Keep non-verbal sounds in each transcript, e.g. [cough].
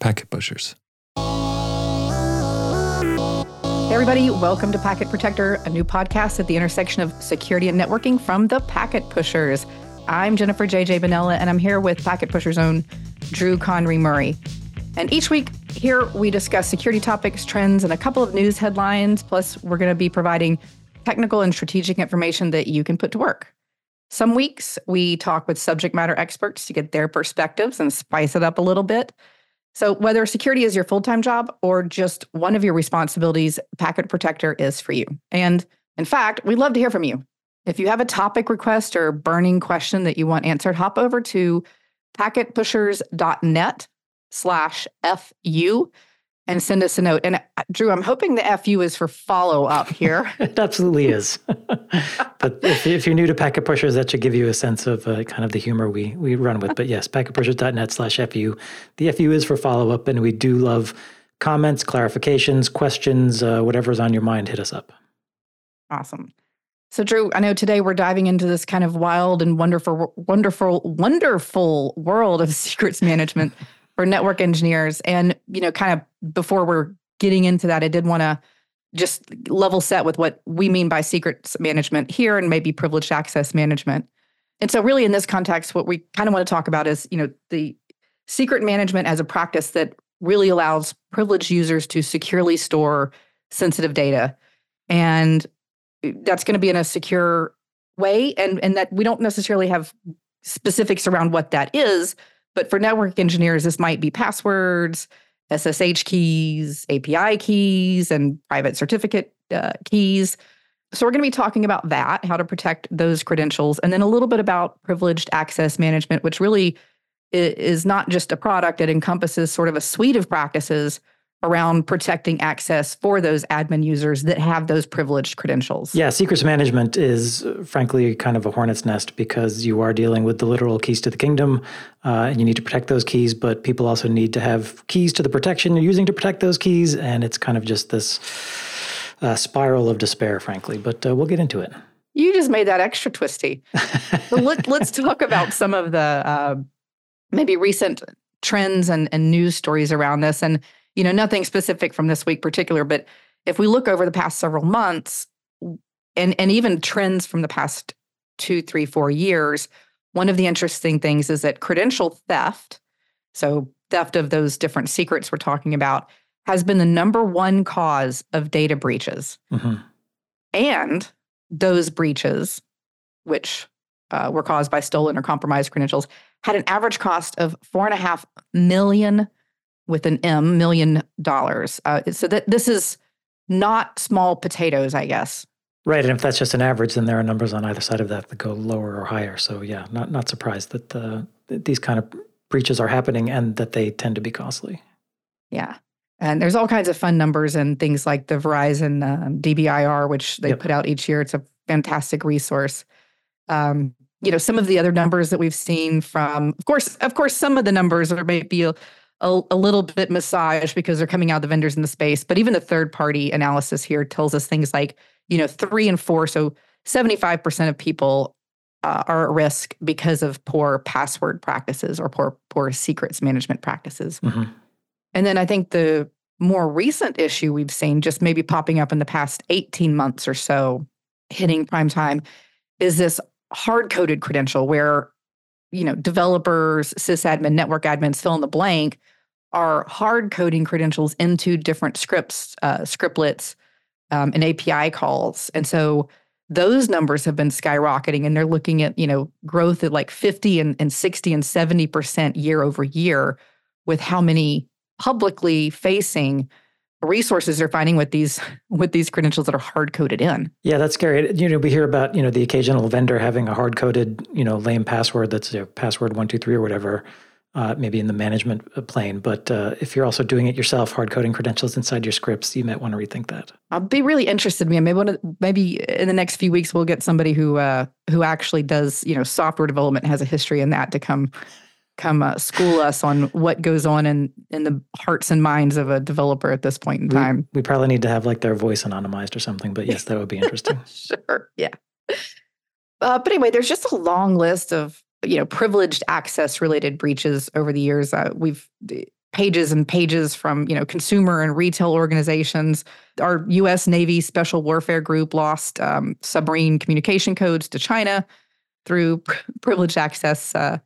Packet Pushers. Hey, everybody, welcome to Packet Protector, a new podcast at the intersection of security and networking from the Packet Pushers. I'm Jennifer JJ Minella, and I'm here with Packet Pushers' own Drew Conry Murray. And each week here, we discuss security topics, trends, and a couple of news headlines. Plus, we're going to be providing technical and strategic information that you can put to work. Some weeks, we talk with subject matter experts to get their perspectives and spice it up a little bit. So, whether security is your full time job or just one of your responsibilities, Packet Protector is for you. And in fact, we'd love to hear from you. If you have a topic request or burning question that you want answered, hop over to packetpushers.net slash FU and send us a note. And uh, Drew, I'm hoping the FU is for follow up here. [laughs] it absolutely is. [laughs] but if, if, you're new to Packet Pushers, that should give you a sense of uh, kind of the humor we we run with. But yes, packetpushers.net slash FU. The FU is for follow up, and we do love comments, clarifications, questions, uh, whatever's on your mind, hit us up. Awesome. So, Drew, I know today we're diving into this kind of wild and wonderful, wonderful, wonderful world of [laughs] secrets management for network engineers. And, you know, kind of before we're getting into that, I did want to just level set with what we mean by secrets management here and maybe privileged access management. And so really in this context, what we kind of want to talk about is, you know, the secret management as a practice that really allows privileged users to securely store sensitive data. And that's going to be in a secure way and and that we don't necessarily have specifics around what that is but for network engineers, this might be passwords, SSH keys, API keys, and private certificate uh, keys. So, we're going to be talking about that, how to protect those credentials, and then a little bit about privileged access management, which really is not just a product, it encompasses sort of a suite of practices around protecting access for those admin users that have those privileged credentials. Yeah, secrets management is frankly kind of a hornet's nest because you are dealing with the literal keys to the kingdom uh, and you need to protect those keys, but people also need to have keys to the protection you're using to protect those keys. And it's kind of just this uh, spiral of despair, frankly, but uh, we'll get into it. You just made that extra twisty. let, us talk about some of the uh, maybe recent trends and, and news stories around this. And you know, nothing specific from this week particular, but if we look over the past several months and and even trends from the past two, three, four years, one of the interesting things is that credential theft, so theft of those different secrets we're talking about, has been the number one cause of data breaches. Mm-hmm. And those breaches, which uh, were caused by stolen or compromised credentials, had an average cost of four and a half million with an M, million dollars. Uh, so that this is not small potatoes, I guess. Right, and if that's just an average, then there are numbers on either side of that that go lower or higher. So yeah, not not surprised that uh, these kind of breaches are happening and that they tend to be costly. Yeah, and there's all kinds of fun numbers and things like the Verizon um, DBIR, which they yep. put out each year. It's a fantastic resource. Um, you know, some of the other numbers that we've seen from, of course, of course, some of the numbers are maybe a, a, a, little bit massaged because they're coming out the vendors in the space. But even the third party analysis here tells us things like, you know, three and four. So 75% of people uh, are at risk because of poor password practices or poor poor secrets management practices. Mm-hmm. And then I think the more recent issue we've seen, just maybe popping up in the past 18 months or so, hitting prime time, is this hard coded credential where you know, developers, sysadmin, network admins, fill in the blank, are hard coding credentials into different scripts, uh, scriptlets, um, and API calls. And so those numbers have been skyrocketing and they're looking at, you know, growth at like 50 and, and 60 and 70% year over year with how many publicly facing resources they're finding with these with these credentials that are hard coded in. Yeah, that's scary. You know, we hear about you know the occasional vendor having a hard coded you know lame password that's a password one two three or whatever. Uh, maybe in the management uh, plane, but uh, if you're also doing it yourself, hard coding credentials inside your scripts, you might want to rethink that. I'll be really interested. Man, maybe one, maybe in the next few weeks we'll get somebody who uh, who actually does you know software development has a history in that to come come uh, school us on what goes on in in the hearts and minds of a developer at this point in time. We, we probably need to have like their voice anonymized or something, but yes, that would be [laughs] interesting. sure, yeah. Uh, but anyway, there's just a long list of you know privileged access related breaches over the years. Uh, we've pages and pages from you know consumer and retail organizations. Our U.S. Navy Special Warfare Group lost um, submarine communication codes to China through [laughs] privileged access uh,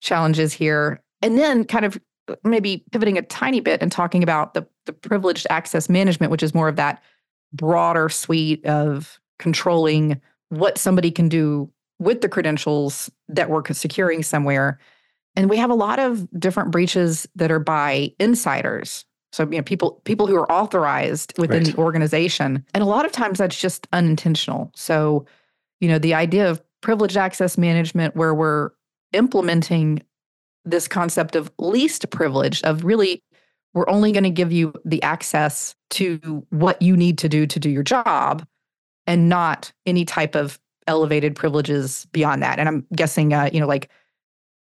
challenges here, and then kind of maybe pivoting a tiny bit and talking about the the privileged access management, which is more of that broader suite of controlling what somebody can do with the credentials that we're securing somewhere and we have a lot of different breaches that are by insiders. So you know, people people who are authorized within right. the organization. And a lot of times that's just unintentional. So, you know, the idea of privileged access management where we're implementing this concept of least privilege of really we're only going to give you the access to what you need to do to do your job and not any type of elevated privileges beyond that and i'm guessing uh, you know like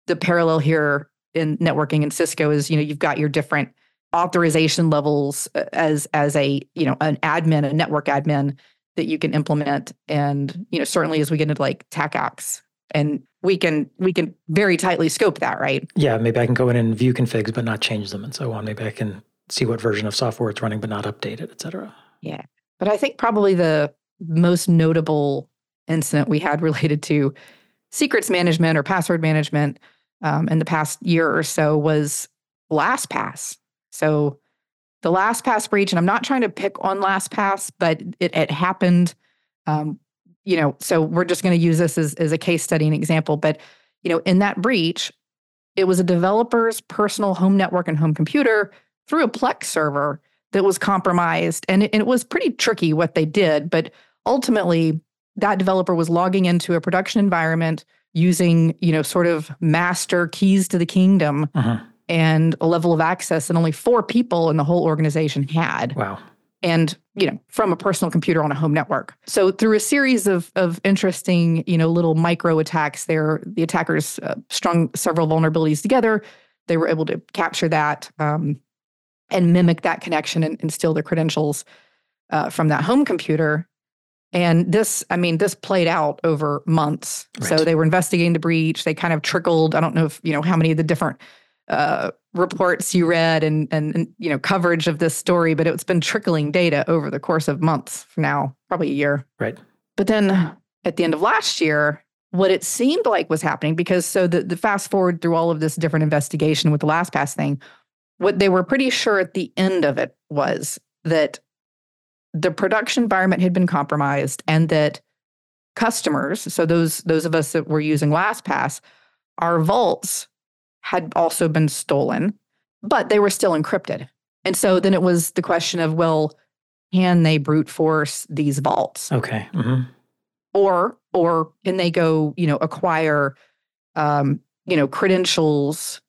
the parallel here in networking and Cisco is, you know, you've got your different authorization levels uh, as as a, you know, an admin, a network admin that you can implement. And, you know, certainly as we get into like TACACS and we can we can very tightly scope that, right? Yeah, maybe I can go in and view configs but not change them and so on. Maybe I can see what version of software it's running but not update it, et cetera. Yeah. But I think probably the most notable incident we had [laughs] related to secrets management or password management um, in the past year or so was LastPass. So the LastPass breach, and I'm not trying to pick on LastPass, but it, it happened. Um, you know, so we're just going to use this as, as a case study and example. But you know, in that breach, it was a developer's personal home network and home computer through a Plex server that was compromised, and it, and it was pretty tricky what they did. But ultimately, that developer was logging into a production environment using, you know, sort of master keys to the kingdom uh-huh. and a level of access that only four people in the whole organization had. Wow. And, you know, from a personal computer on a home network. So through a series of of interesting, you know, little micro attacks there, the attackers uh, strung several vulnerabilities together. They were able to capture that um, and mimic that connection and, and steal the credentials uh, from that home computer. And this, I mean, this played out over months. Right. So they were investigating the breach. They kind of trickled. I don't know if you know how many of the different uh, reports you read and, and, and you know coverage of this story, but it's been trickling data over the course of months now, probably a year. Right. But then at the end of last year, what it seemed like was happening, because so the, the fast forward through all of this different investigation with the LastPass thing, what they were pretty sure at the end of it was that the production environment had been compromised and that customers, so those those of us that were using LastPass, our vaults had also been stolen, but they were still encrypted. And so then it was the question of, well, can they brute force these vaults? Okay. Mm-hmm. Or or can they go, you know, acquire um, you know, credentials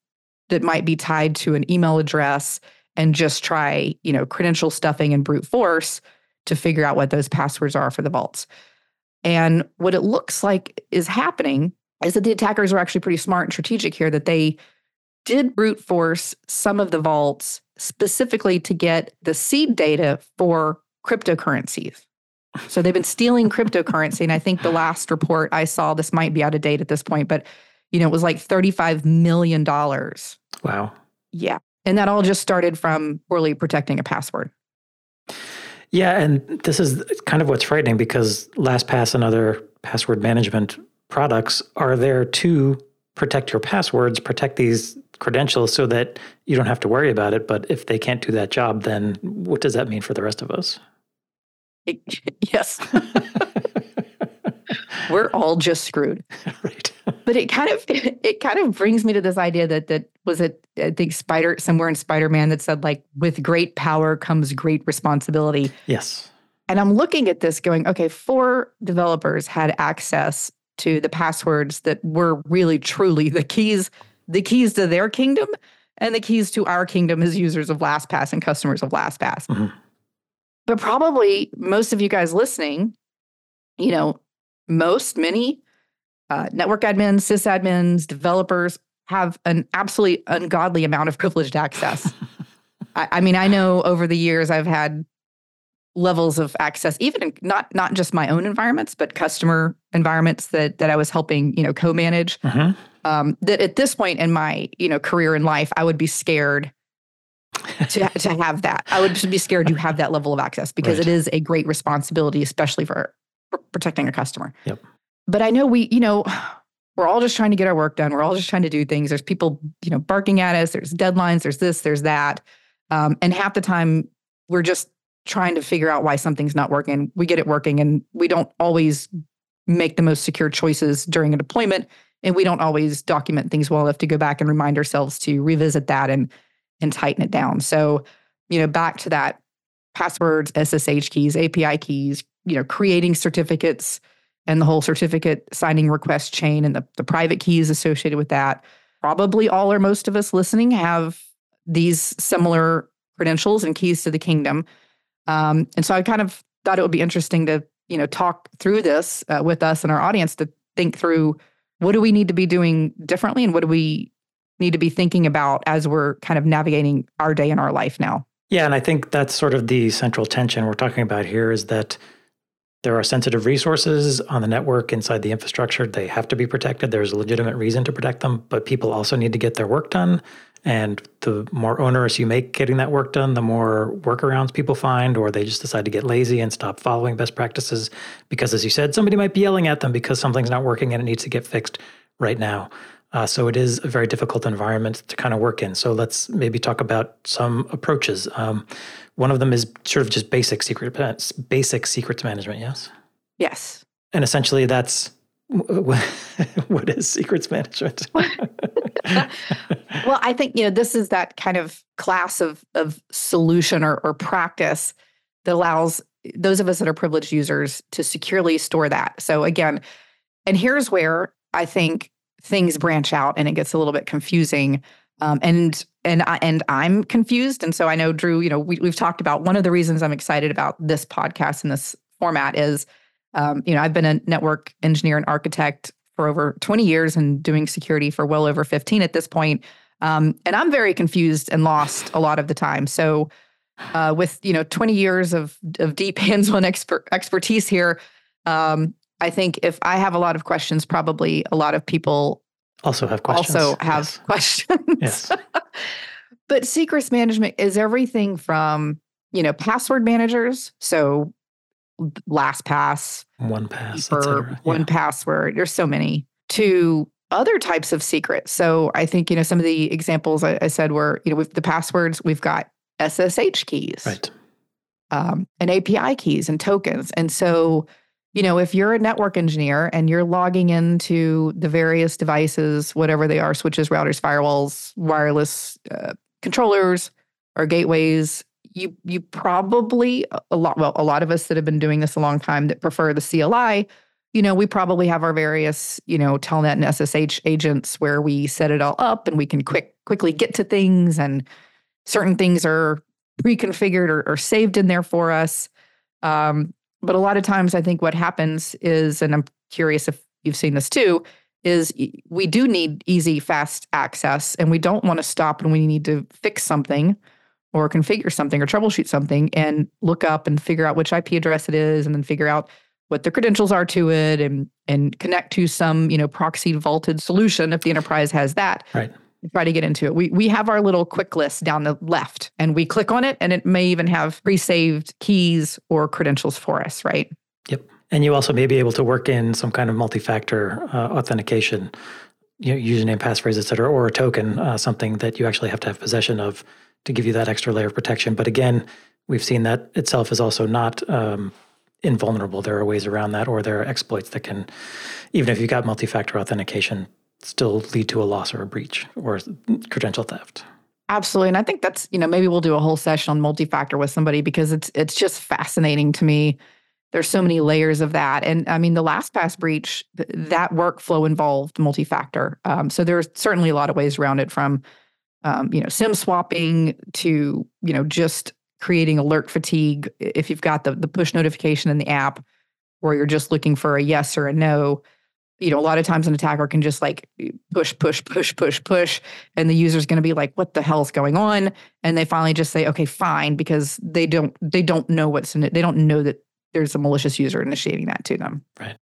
that might be tied to an email address and just try, you know, credential stuffing and brute force to figure out what those passwords are for the vaults. And what it looks like is happening is that the attackers are actually pretty smart and strategic here, that they did brute force some of the vaults specifically to get the seed data for cryptocurrencies. So they've been stealing cryptocurrency. And I think the last report I saw, this might be out of date at this point, but you know, it was like $35 million. Wow. Yeah. And that all just started from poorly protecting a password. Yeah, and this is kind of what's frightening because LastPass and other password management products are there to protect your passwords, protect these credentials so that you don't have to worry about it. But if they can't do that job, then what does that mean for the rest of us? [laughs] yes. [laughs] We're all just screwed. [laughs] right. but it kind of it kind of brings me to this idea that that was it I think Spider somewhere in Spider-Man that said like with great power comes great responsibility. Yes. And I'm looking at this going, okay, four developers had access to the passwords that were really truly the keys, the keys to their kingdom and the keys to our kingdom as users of LastPass and customers of LastPass. Mm-hmm. But probably most of you guys listening, you know, most, many uh, network admins, sysadmins, developers have an absolutely ungodly amount of privileged access. [laughs] I, I, mean, I know over the years I've had levels of access, even in not not just my own environments, but customer environments that that I was helping, you know, co-manage. Mm-hmm. Um, that at this point in my you know career in life, I would be scared to, [laughs] to have that. I would just be scared to have that level of access because right. it is a great responsibility, especially for, for protecting a customer. Yep. But I know we, you know, we're all just trying to get our work done. We're all just trying to do things. There's people, you know, barking at us. There's deadlines. There's this. There's that. Um, and half the time, we're just trying to figure out why something's not working. We get it working, and we don't always make the most secure choices during a deployment, and we don't always document things well enough to go back and remind ourselves to revisit that and and tighten it down. So, you know, back to that passwords, SSH keys, API keys, you know, creating certificates and the whole certificate signing request chain and the, the private keys associated with that. Probably all or most of us listening have these similar credentials and keys to the kingdom. Um, and so I kind of thought it would be interesting to, you know, talk through this uh, with us and our audience to think through what do we need to be doing differently and what do we need to be thinking about as we're kind of navigating our day in our life now. Yeah, and I think that's sort of the central tension we're talking about here is that there are sensitive resources on the network inside the infrastructure. They have to be protected. There's a legitimate reason to protect them, but people also need to get their work done. And the more onerous you make getting that work done, the more workarounds people find, or they just decide to get lazy and stop following best practices because, as you said, somebody might be yelling at them because something's not working and it needs to get fixed right now. Uh, so it is a very difficult environment to kind of work in. So let's maybe talk about some approaches. Um, one of them is sort of just basic secret basic secrets management. Yes. Yes. And essentially, that's [laughs] what is secrets management? [laughs] well, I think you know this is that kind of class of of solution or, or practice that allows those of us that are privileged users to securely store that. So again, and here's where I think things branch out and it gets a little bit confusing. Um, and and I, and I'm confused. And so I know Drew. You know, we, we've talked about one of the reasons I'm excited about this podcast and this format is, um, you know, I've been a network engineer and architect for over 20 years and doing security for well over 15 at this point. Um, and I'm very confused and lost a lot of the time. So, uh, with you know 20 years of of deep [laughs] hands-on expert expertise here, um, I think if I have a lot of questions, probably a lot of people also have questions. Also have yes. [laughs] questions. Yes. but secrets management is everything from, you know, password managers. So LastPass, one pass, or one password. There's so many to other types of secrets. So I think, you know, some of the examples I, I said were, you know, with the passwords, we've got SSH keys. Right. Um, and API keys and tokens. And so you know, if you're a network engineer and you're logging into the various devices, whatever they are switches, routers, firewalls, wireless uh, controllers, or gateways, you you probably a lot well a lot of us that have been doing this a long time that prefer the CLI, you know, we probably have our various, you know, telnet and SSH agents where we set it all up and we can quick quickly get to things and certain things are pre-configured or, or saved in there for us. Um, but a lot of times, I think what happens is, and I'm curious if you've seen this too, is we do need easy, fast access, and we don't want to stop when we need to fix something or configure something or troubleshoot something and look up and figure out which IP address it is and then figure out what the credentials are to it and and connect to some, you know, proxy vaulted solution if the enterprise has that. Right try to get into it. We we have our little quick list down the left and we click on it and it may even have pre-saved keys or credentials for us, right? Yep. And you also may be able to work in some kind of multi-factor uh, authentication, you know, username, passphrase, et cetera, or a token, uh, something that you actually have to have possession of to give you that extra layer of protection. But again, we've seen that itself is also not um, invulnerable. There are ways around that, or there are exploits that can, even if you've got multi-factor authentication, still lead to a loss or a breach or credential theft. Absolutely. And I think that's, you know, maybe we'll do a whole session on multi-factor with somebody because it's it's just fascinating to me. There's so many layers of that. And I mean, the LastPass breach, that workflow involved multi-factor. Um, so there's certainly a lot of ways around it from um, you know, SIM swapping to, you know, just creating alert fatigue if you've got the the push notification in the app or you're just looking for a yes or a no you know, a lot of times an attacker can just like push, push, push, push, push, and the user's going to be like, "What the hell's going on?" And they finally just say, "Okay, fine," because they don't they don't know what's in it. They don't know that there's a malicious user initiating that to them. Right.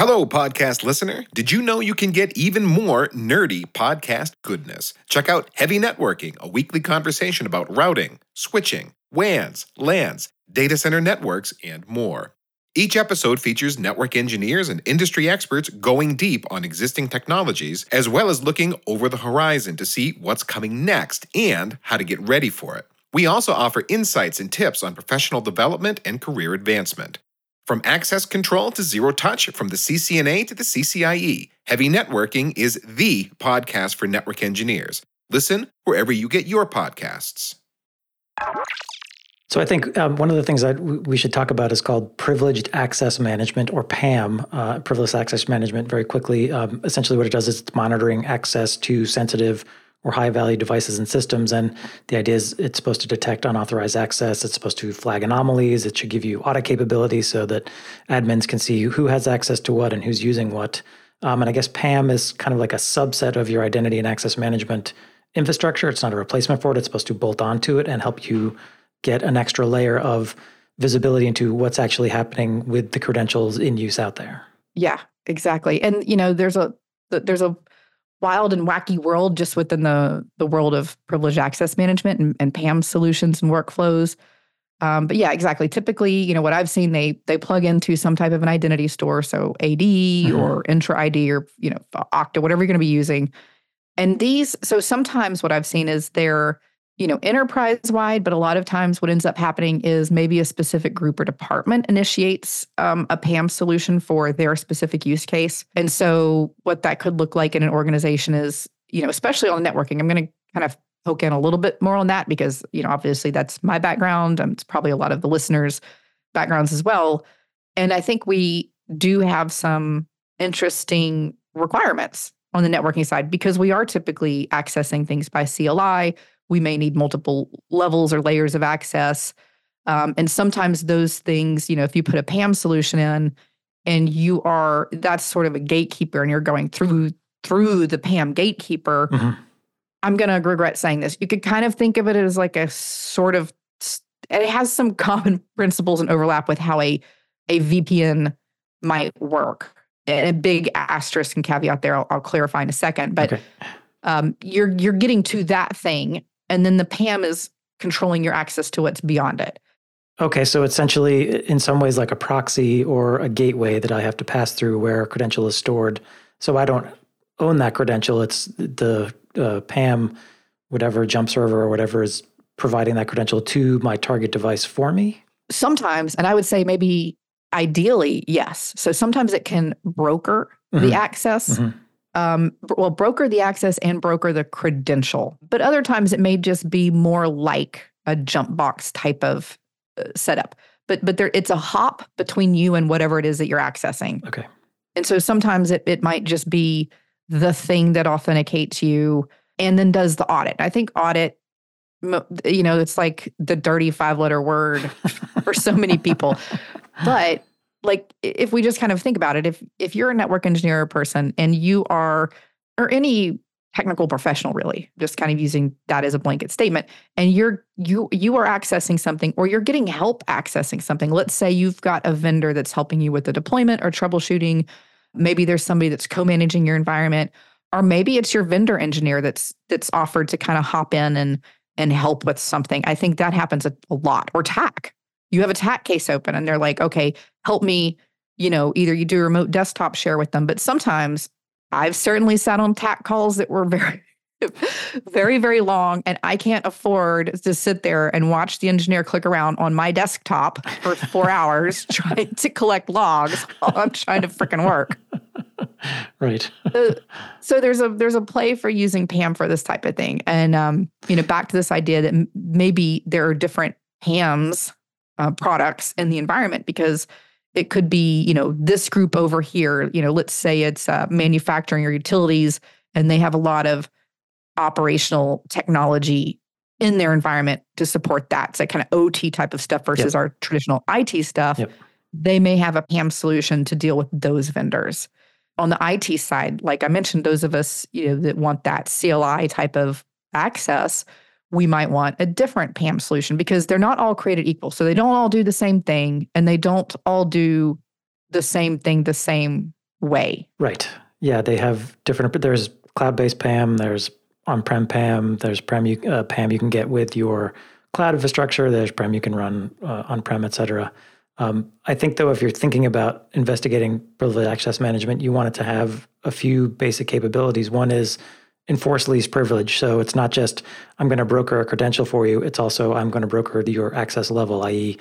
Hello, podcast listener. Did you know you can get even more nerdy podcast goodness? Check out Heavy Networking, a weekly conversation about routing, switching, WANs, LANs, data center networks, and more. Each episode features network engineers and industry experts going deep on existing technologies, as well as looking over the horizon to see what's coming next and how to get ready for it. We also offer insights and tips on professional development and career advancement. From access control to zero touch, from the CCNA to the CCIE, Heavy Networking is the podcast for network engineers. Listen wherever you get your podcasts. So I think um, one of the things that we should talk about is called privileged access management or PAM, uh, privileged access management. Very quickly, um, essentially, what it does is it's monitoring access to sensitive or high value devices and systems. And the idea is it's supposed to detect unauthorized access. It's supposed to flag anomalies. It should give you audit capability so that admins can see who has access to what and who's using what. Um, and I guess PAM is kind of like a subset of your identity and access management infrastructure. It's not a replacement for it. It's supposed to bolt onto it and help you get an extra layer of visibility into what's actually happening with the credentials in use out there. Yeah, exactly. And you know, there's a there's a wild and wacky world just within the the world of privileged access management and, and PAM solutions and workflows. Um, but yeah, exactly. Typically, you know what I've seen they they plug into some type of an identity store, so AD mm-hmm. or Entra ID or you know Okta, whatever you're going to be using. And these, so sometimes what I've seen is they're you know enterprise wide, but a lot of times what ends up happening is maybe a specific group or department initiates um, a PAM solution for their specific use case. And so what that could look like in an organization is you know especially on networking. I'm going to kind of poke in a little bit more on that because, you know, obviously that's my background and it's probably a lot of the listeners' backgrounds as well. And I think we do have some interesting requirements on the networking side because we are typically accessing things by CLI. We may need multiple levels or layers of access. Um, and sometimes those things, you know, if you put a PAM solution in and you are, that's sort of a gatekeeper and you're going through through the PAM gatekeeper, mm-hmm I'm going to regret saying this. You could kind of think of it as like a sort of, it has some [laughs] common principles and overlap with how a, a VPN might work. And a big asterisk and caveat there, I'll, I'll clarify in a second. But okay. um, you're you're getting to that thing, and then the PAM is controlling your access to what's beyond it. Okay, so essentially, in some ways, like a proxy or a gateway that I have to pass through where a credential is stored. So I don't own that credential. It's the uh, PAM, whatever jump server or whatever is providing that credential to my target device for me? Sometimes, and I would say maybe ideally, yes. So sometimes it can broker mm-hmm. the access. Mm-hmm. Um, well, broker the access and broker the credential. But other times it may just be more like a jump box type of uh, setup. But but there, it's a hop between you and whatever it is that you're accessing. Okay. And so sometimes it it might just be the thing that authenticates you and then does the audit. I think audit, you know, it's like the dirty five letter word [laughs] for so many people. But like if we just kind of think about it, if if you're a network engineer person and you are or any technical professional really just kind of using that as a blanket statement and you're you you are accessing something or you're getting help accessing something let's say you've got a vendor that's helping you with the deployment or troubleshooting Maybe there's somebody that's co-managing your environment, or maybe it's your vendor engineer that's that's offered to kind of hop in and and help with something. I think that happens a, a lot. Or TAC. You have a TAC case open and they're like, okay, help me, you know, either you do remote desktop share with them, but sometimes I've certainly sat on TAC calls that were [laughs] very very, very long. And I can't afford to sit there and watch the engineer click around on my desktop for four [laughs] hours trying to collect logs while I'm trying to freaking work. Right. so, so, there's a there's a play for using PAM for this type of thing. And um, you know, back to this idea that maybe there are different PAMs uh, products in the environment because it could be, you know, this group over here, you know, let's say it's uh, manufacturing or utilities, and they have a lot of operational technology in their environment to support that. So kind of OT type of stuff versus yep. our traditional IT stuff. Yep. They may have a PAM solution to deal with those vendors. On the IT side, like I mentioned, those of us, you know, that want that CLI type of access, we might want a different PAM solution because they're not all created equal. So they don't all do the same thing and they don't all do the same thing the same way. Right. Yeah, they have different. There's cloud-based PAM. There's on-prem PAM. There's you, uh, PAM you can get with your cloud infrastructure. There's PAM you can run uh, on-prem, et cetera. Um, I think, though, if you're thinking about investigating privileged access management, you want it to have a few basic capabilities. One is enforce least privilege. So it's not just I'm going to broker a credential for you. It's also I'm going to broker your access level, i.e.,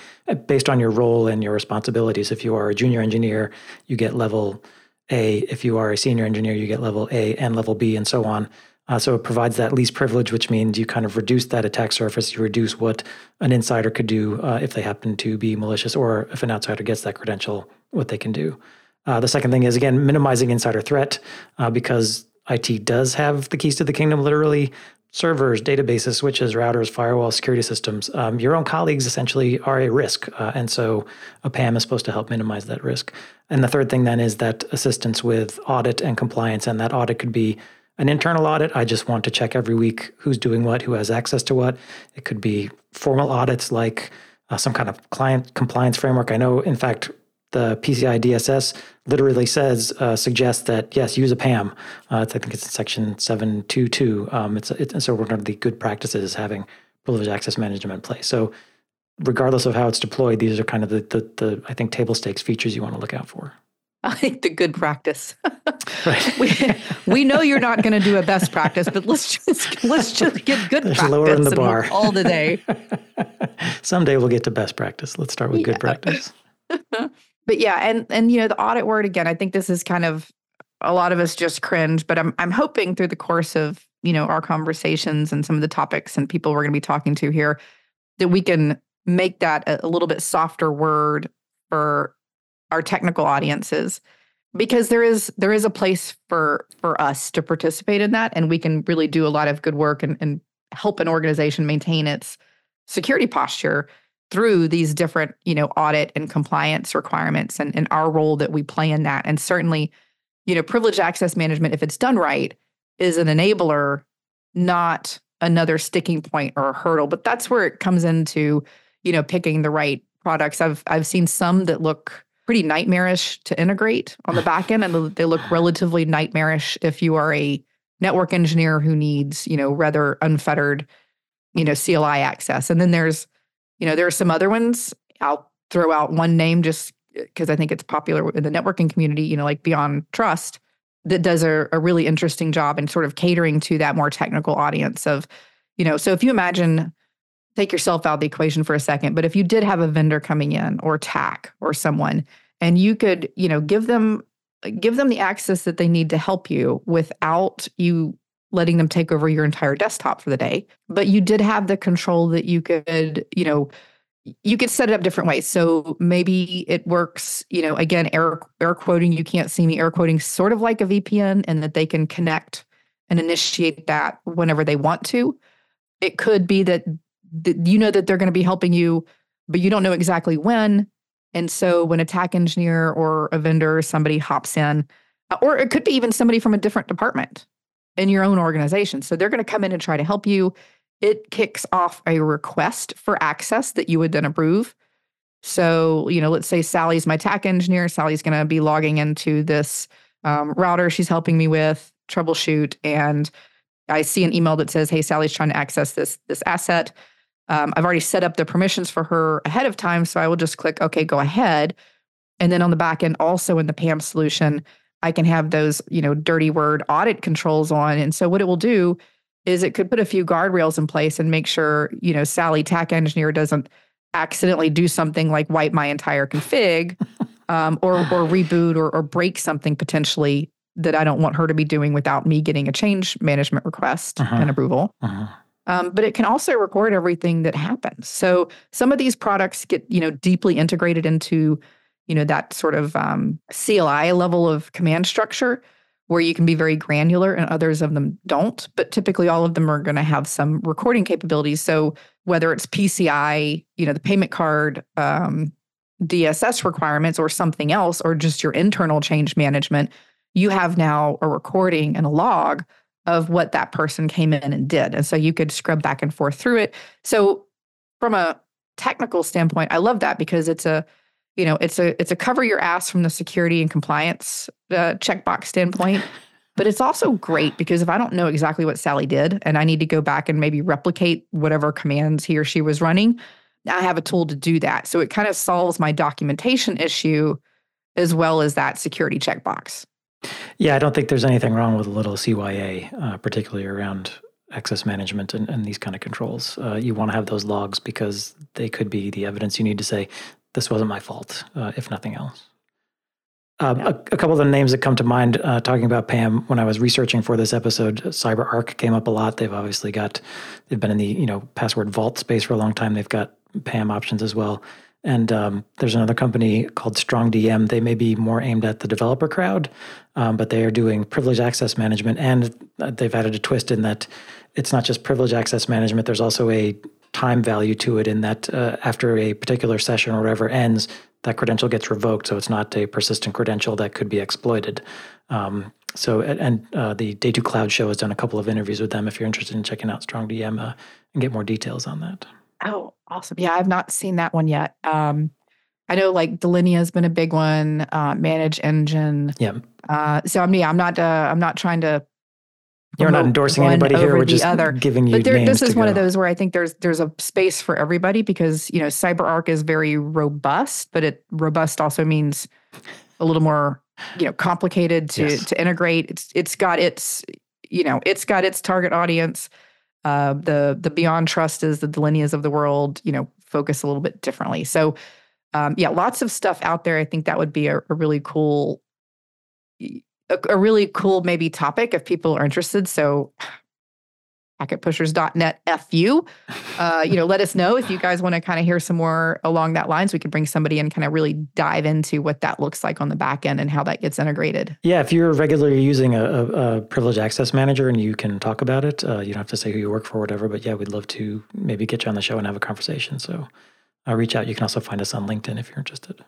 based on your role and your responsibilities. If you are a junior engineer, you get level A. If you are a senior engineer, you get level A and level B, and so on. Uh, so it provides that least privilege, which means you kind of reduce that attack surface. You reduce what an insider could do uh, if they happen to be malicious, or if an outsider gets that credential, what they can do. Uh, the second thing is again minimizing insider threat uh, because IT does have the keys to the kingdom, literally servers, databases, switches, routers, firewall, security systems. Um, your own colleagues essentially are a risk. Uh, and so a PAM is supposed to help minimize that risk. And the third thing then is that assistance with audit and compliance. And that audit could be an internal audit. I just want to check every week who's doing what, who has access to what. It could be formal audits like uh, some kind of client compliance framework. I know, in fact, the PCI DSS literally says uh, suggests that yes, use a PAM. Uh, I think it's in section seven two two. Um, it's, it's so one of the good practices having privileged access management in place. So regardless of how it's deployed, these are kind of the, the, the I think table stakes features you want to look out for. I think the good practice. right. [laughs] we, we know you're not going to do a best practice, but let's just let's just get good There's practice lowering the bar all the day. [laughs] Someday we'll get to best practice. Let's start with yeah. good practice [laughs] but yeah, and and you know the audit word again. I think this is kind of a lot of us just cringe, but I'm I'm hoping through the course of you know our conversations and some of the topics and people we're going to be talking to here that we can make that a, a little bit softer word for our technical audiences because there is there is a place for for us to participate in that and we can really do a lot of good work and, and help an organization maintain its security posture through these different, you know, audit and compliance requirements and, and our role that we play in that. And certainly, you know, privileged access management, if it's done right, is an enabler, not another sticking point or a hurdle. But that's where it comes into, you know, picking the right products. I've I've seen some that look pretty nightmarish to integrate on the back end, and they look relatively nightmarish if you are a network engineer who needs, you know, rather unfettered, you know, CLI access. And then there's you know, there are some other ones. I'll throw out one name just eh, because I think it's popular in the networking community, you know, like Beyond Trust, that does a, a really interesting job in sort of catering to that more technical audience of, you know, so if you imagine, take yourself out of the equation for a second, but if you did have a vendor coming in or TAC or someone, and you could, you know, give them eh, give them the access that they need to help you without you letting them take over your entire desktop for the day. But you did have the control that you could, you know, you could set it up different ways. So maybe it works, you know, again, air air quoting, you can't see me air quoting sort of like a VPN and that they can connect and initiate that whenever they want to. It could be that, you know that they're going to be helping you, but you don't know exactly when. And so when attack engineer or a vendor or somebody hops in, uh, or it could be even somebody from a different department in your own organization. So they're going to come in and try to help you. It kicks off a request for access that you would then approve. So, you know, let's say Sally's my TAC engineer. Sally's going to be logging into this um, router she's helping me with troubleshoot. And I see an email that says, hey, Sally's trying to access this, this asset. Um, I've already set up the permissions for her ahead of time. So I will just click, okay, go ahead. And then on the back end, also in the PAM solution, I can have those, you know, dirty word audit controls on. And so what it will do is it could put a few guardrails in place and make sure, you know, Sally TAC engineer doesn't accidentally do something like wipe my entire config [laughs] um, or or reboot or, or break something potentially that I don't want her to be doing without me getting a change management request uh-huh. and approval. Uh-huh. Um, but it can also record everything that happens. So some of these products get you know deeply integrated into you know that sort of um, CLI level of command structure where you can be very granular and others of them don't but typically all of them are going to have some recording capabilities. So whether it's pci you know the payment card um, dss requirements or something else or just your internal change management you have now a recording and a log of what that person came in and did. And so you could scrub back and forth through it. So from a technical standpoint i love that because it's a you know, it's a it's a cover your ass from the security and compliance uh, checkbox standpoint. [laughs] But it's also great because if I don't know exactly what Sally did and I need to go back and maybe replicate whatever commands he or she was running, I have a tool to do that. So it kind of solves my documentation issue as well as that security checkbox. Yeah, I don't think there's anything wrong with a little CYA, uh, particularly around access management and, and these kind of controls. Uh, you want to have those logs because they could be the evidence you need to say, this wasn't my fault, uh, if nothing else. Um, a, a, couple of the names that come to mind uh, talking about PAM when I was researching for this episode, CyberArk came up a lot. They've obviously got, they've been in the you know password vault space for a long time. They've got PAM options as well. And um, there's another company called StrongDM. They may be more aimed at the developer crowd, um, but they are doing privileged access management. And they've added a twist in that it's not just privilege access management. There's also a time value to it in that uh, after a particular session or whatever ends, that credential gets revoked. So it's not a persistent credential that could be exploited. Um, so, and uh, the Day 2 Cloud Show has done a couple of interviews with them if you're interested in checking out StrongDM uh, and get more details on that. Oh, awesome. Yeah, I've not seen that one yet. Um, I know like Delinea has been a big one, uh, Manage Engine. Yeah. Uh, so I mean, I'm not, uh, I'm not trying to you're not endorsing anybody here. We're just other. giving you. But there, this is one go. of those where I think there's there's a space for everybody because you know CyberArk is very robust, but it robust also means a little more you know complicated to yes. to integrate. It's it's got its you know it's got its target audience. Uh, the the BeyondTrust is the Delineas of the world. You know, focus a little bit differently. So um, yeah, lots of stuff out there. I think that would be a, a really cool a, a really cool maybe topic if people are interested. So packetpushers.net fu uh, you know let us know if you guys want to kind of hear some more along that lines. We could bring somebody in kind of really dive into what that looks like on the back end and how that gets integrated. Yeah if you're regularly using a, a, a privileged access manager and you can talk about it uh, you don't have to say who you work for or whatever but yeah we'd love to maybe get you on the show and have a conversation. So uh, reach out. You can also find us on linkedin if you're interested.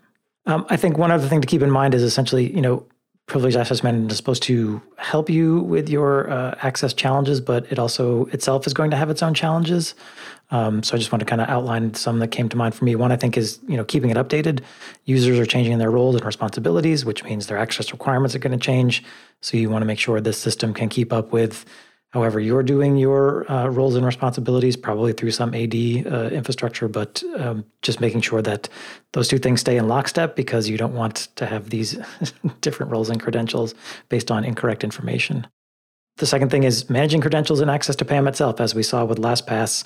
Um, i think one other thing to keep in mind is essentially you know privileged access management is supposed to help you with your uh, access challenges, but it also itself is going to have its own challenges. Um, so I just want to kind of outline some that came to mind for me. One I think is you know keeping it updated. Users are changing their roles and responsibilities, which means their access requirements are going to change. So you want to make sure this system can keep up with however you're doing your uh, roles and responsibilities, probably through some AD uh, infrastructure, but um, just making sure that those two things stay in lockstep because you don't want to have these [laughs] different roles and credentials based on incorrect information. The second thing is managing credentials and access to PAM itself. As we saw with LastPass,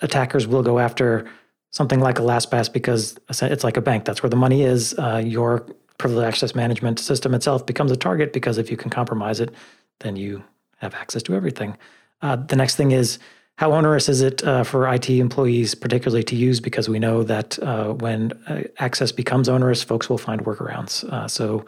attackers will go after something like a LastPass because it's like a bank. That's where the money is. Uh, your privileged access management system itself becomes a target because if you can compromise it, then you have access to everything. Uh, the next thing is how onerous is it uh, for IT employees, particularly to use? Because we know that uh, when uh, access becomes onerous, folks will find workarounds. Uh, so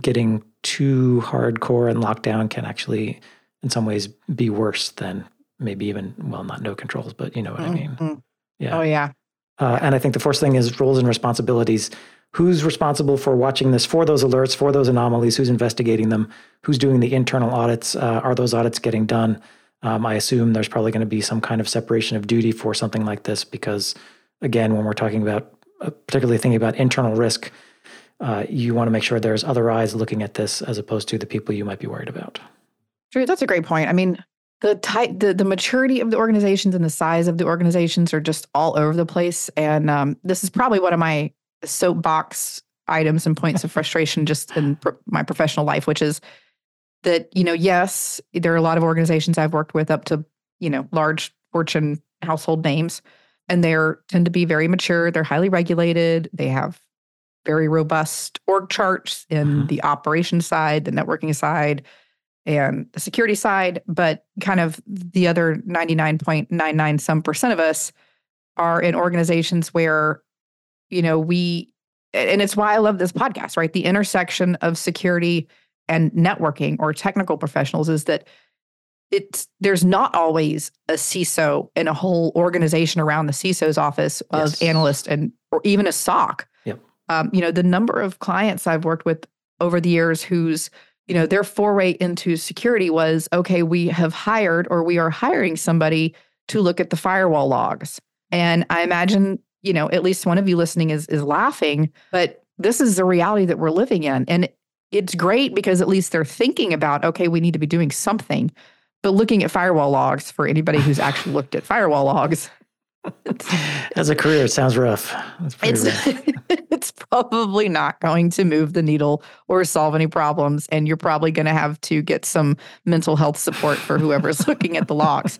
getting too hardcore and locked down can actually, in some ways, be worse than maybe even well, not no controls, but you know what mm-hmm. I mean. Yeah. Oh yeah. Uh, and I think the first thing is roles and responsibilities who's responsible for watching this for those alerts, for those anomalies, who's investigating them, who's doing the internal audits, uh, are those audits getting done? Um, I assume there's probably going to be some kind of separation of duty for something like this because, again, when we're talking about, uh, particularly thinking about internal risk, uh, you want to make sure there's other eyes looking at this as opposed to the people you might be worried about. Drew, that's a great point. I mean, the type, the, the maturity of the organizations and the size of the organizations are just all over the place. And um, this is probably one of my soapbox items and points of frustration just in pr- my professional life, which is that, you know, yes, there are a lot of organizations I've worked with up to, you know, large fortune household names, and they're tend to be very mature. They're highly regulated. They have very robust org charts in mm-hmm. the operation side, the networking side, and the security side. But kind of the other 99.99 some percent of us are in organizations where you know, we, and it's why I love this podcast, right? The intersection of security and networking or technical professionals is that it's there's not always a CISO and a whole organization around the CISO's office of yes. analyst and or even a SOC. Yep. Um, you know, the number of clients I've worked with over the years whose you know their foray into security was okay, we have hired or we are hiring somebody to look at the firewall logs. And I imagine you know, at least one of you listening is is laughing, but this is the reality that we're living in. And it's great because at least they're thinking about, okay, we need to be doing something. But looking at firewall logs for anybody who's actually looked at firewall logs, [laughs] as a career, it sounds rough. It's rough. [laughs] it's probably not going to move the needle or solve any problems, and you're probably going to have to get some mental health support for whoever's [laughs] looking at the logs.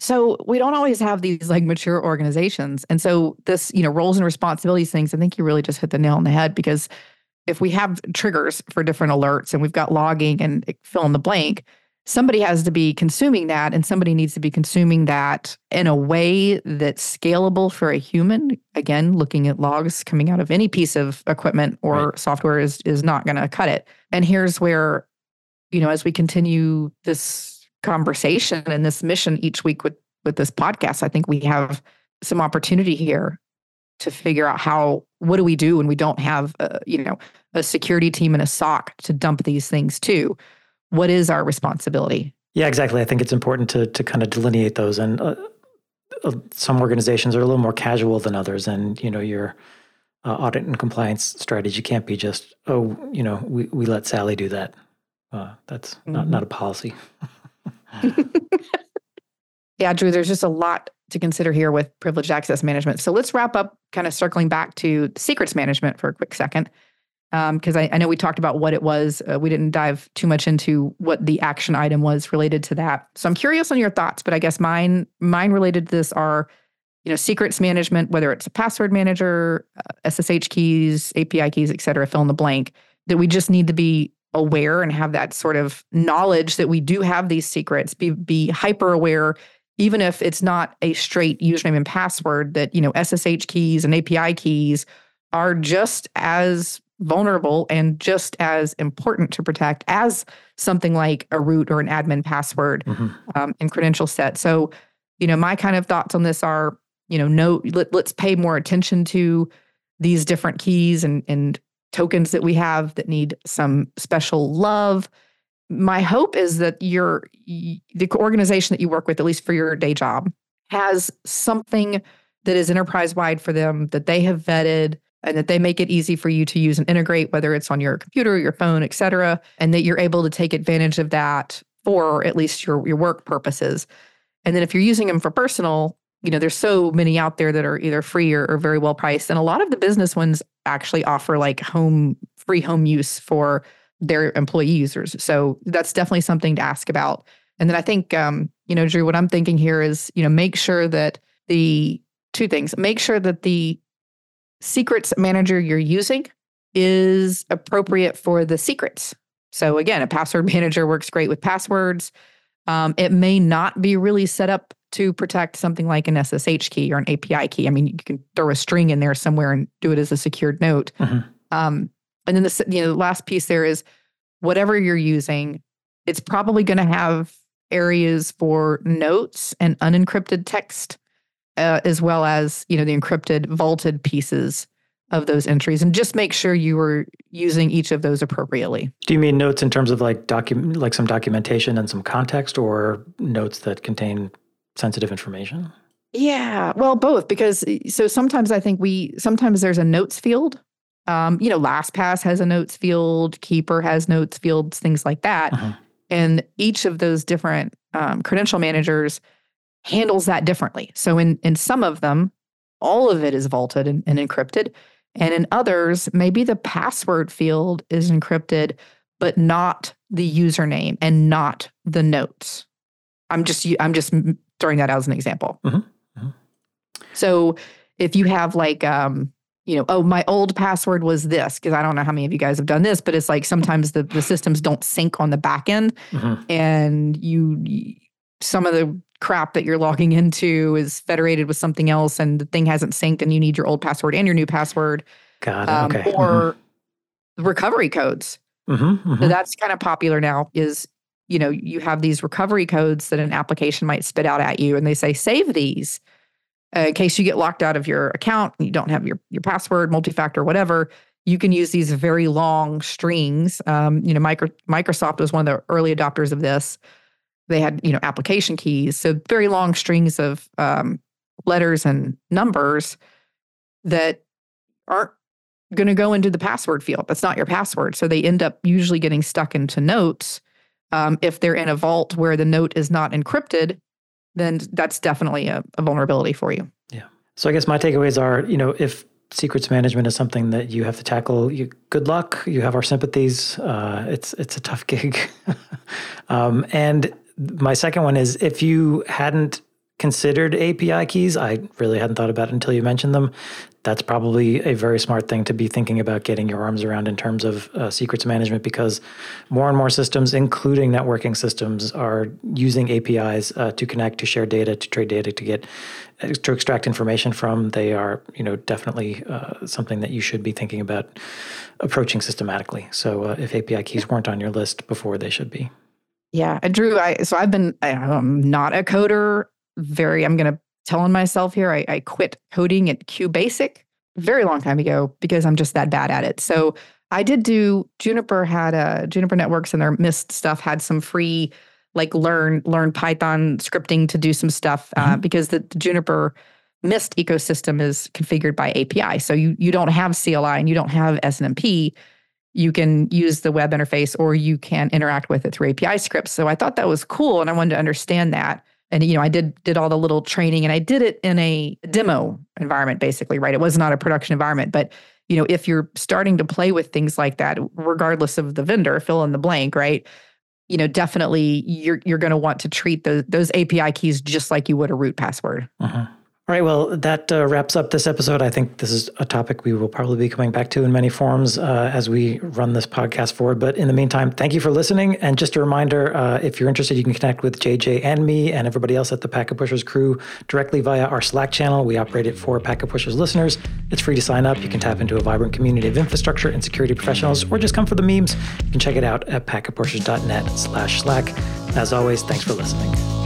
So we don't always have these like mature organizations, and so this you know roles and responsibilities things. I think you really just hit the nail on the head because if we have triggers for different alerts and we've got logging and fill in the blank, somebody has to be consuming that and somebody needs to be consuming that in a way that's scalable for a human again looking at logs coming out of any piece of equipment or right. software is is not going to cut it and here's where you know as we continue this conversation and this mission each week with with this podcast i think we have some opportunity here to figure out how what do we do when we don't have a, you know a security team and a soc to dump these things to what is our responsibility? Yeah, exactly. I think it's important to to kind of delineate those. And uh, uh, some organizations are a little more casual than others, and you know your uh, audit and compliance strategy can't be just oh you know we we let Sally do that. Uh, that's mm-hmm. not not a policy. [laughs] [laughs] yeah, Drew. There's just a lot to consider here with privileged access management. So let's wrap up, kind of circling back to secrets management for a quick second because um, I, I, know we talked about what it was. Uh, we didn't dive too much into what the action item was related to that. So I'm curious on your thoughts, but I guess mine mine related to this are, you know, secrets management, whether it's a password manager, uh, SSH keys, API keys, et cetera, fill in the blank. That we just need to be aware and have that sort of knowledge that we do have these secrets. Be be hyper aware. Even if it's not a straight username and password, that you know SSH keys and API keys are just as vulnerable and just as important to protect as something like a root or an admin password mm-hmm. um, and credential set. So, you know, my kind of thoughts on this are, you know, no, let, let's pay more attention to these different keys and, and tokens that we have that need some special love. My hope is that your the organization that you work with, at least for your day job, has something that is enterprise wide for them that they have vetted and that they make it easy for you to use and integrate, whether it's on your computer, your phone, et cetera, and that you're able to take advantage of that for at least your, your work purposes. And then if you're using them for personal, you know, there's so many out there that are either free or, or very well priced. And a lot of the business ones actually offer like home free home use for their employee users. So that's definitely something to ask about. And then I think, um, you know, Drew, what I'm thinking here is, you know, make sure that the two things, make sure that the secrets manager you're using is appropriate for the secrets. So again, a password [laughs] manager works great with passwords. Um, it may not be really set up to protect something like an SSH key or an API key. I mean, you can throw a string in there somewhere and do it as a secured note. Mm-hmm. Um, and then the you know the last piece there is whatever you're using, it's probably going to have areas for notes and unencrypted text uh, as well as you know the encrypted vaulted pieces of those entries and just make sure you are using each of those appropriately. Do you mean notes in terms of like document like some documentation and some context or notes that contain sensitive information? Yeah, well both because so sometimes I think we sometimes there's a notes field. Um, you know, LastPass has a notes field, Keeper has notes fields, things like that. Uh-huh. And each of those different um, credential managers handles that differently. So in in some of them, all of it is vaulted and, and encrypted. And in others, maybe the password field is encrypted, but not the username and not the notes. I'm just I'm just throwing that out as an example. Mm-hmm. Mm-hmm. So if you have like um, you know, oh, my old password was this, because I don't know how many of you guys have done this, but it's like sometimes the, the systems don't sync on the back end mm-hmm. and you some of the crap that you're logging into is federated with something else and the thing hasn't synced and you need your old password and your new password. Got it. Um, okay. Or mm-hmm. recovery codes. Mm-hmm, mm-hmm. So that's kind of popular now is, you know, you have these recovery codes that an application might spit out at you and they say, save these uh, in case you get locked out of your account and you don't have your, your password, multi-factor, whatever. You can use these very long strings. Um, you know, Micro, Microsoft was one of the early adopters of this they had you know application keys so very long strings of um, letters and numbers that aren't going to go into the password field. That's not your password. So they end up usually getting stuck into notes. Um, if they're in a vault where the note is not encrypted, then that's definitely a, a vulnerability for you. Yeah. So I guess my takeaways are, you know, if secrets management is something that you have to tackle, you, good luck. You have our sympathies. Uh, it's it's a tough [laughs] gig. [laughs] um, and my second one is if you hadn't considered API keys. I really hadn't thought about it until you mentioned them. That's probably a very smart thing to be thinking about getting your arms around in terms of uh, secrets management because more and more systems, including networking systems, are using APIs uh, to connect, to share data, to trade data, to get to extract information from. They are, you know, definitely uh, something that you should be thinking about approaching systematically. So uh, if API keys weren't on your list before, they should be. Yeah, Drew, I so I've been I'm not a coder very, I'm going to tell on myself here. I, I quit coding at QBasic very long time ago because I'm just that bad at it. So I did do Juniper had a Juniper Networks and their Mist stuff had some free like learn learn Python scripting to do some stuff uh, mm-hmm. because the, the, Juniper Mist ecosystem is configured by API. So you you don't have CLI and you don't have SNMP. You can use the web interface or you can interact with it through API scripts. So I thought that was cool and I wanted to understand that and you know i did did all the little training and i did it in a demo environment basically right? It was not a production environment but you know if you're starting to play with things like that regardless of the vendor fill in the blank right? You know definitely you're you're going to want to treat those those api keys just like you would a root password. Uh-huh. All right, well, that uh, wraps up this episode. I think this is a topic we will probably be coming back to in many forms uh, as we run this podcast forward. But in the meantime, thank you for listening. And just a reminder uh, if you're interested, you can connect with JJ and me and everybody else at the Packet Pushers crew directly via our Slack channel. We operate it for Packet Pushers listeners. It's free to sign up. You can tap into a vibrant community of infrastructure and security professionals, or just come for the memes. You can check it out at packetpushers.net slash Slack. As always, thanks for listening.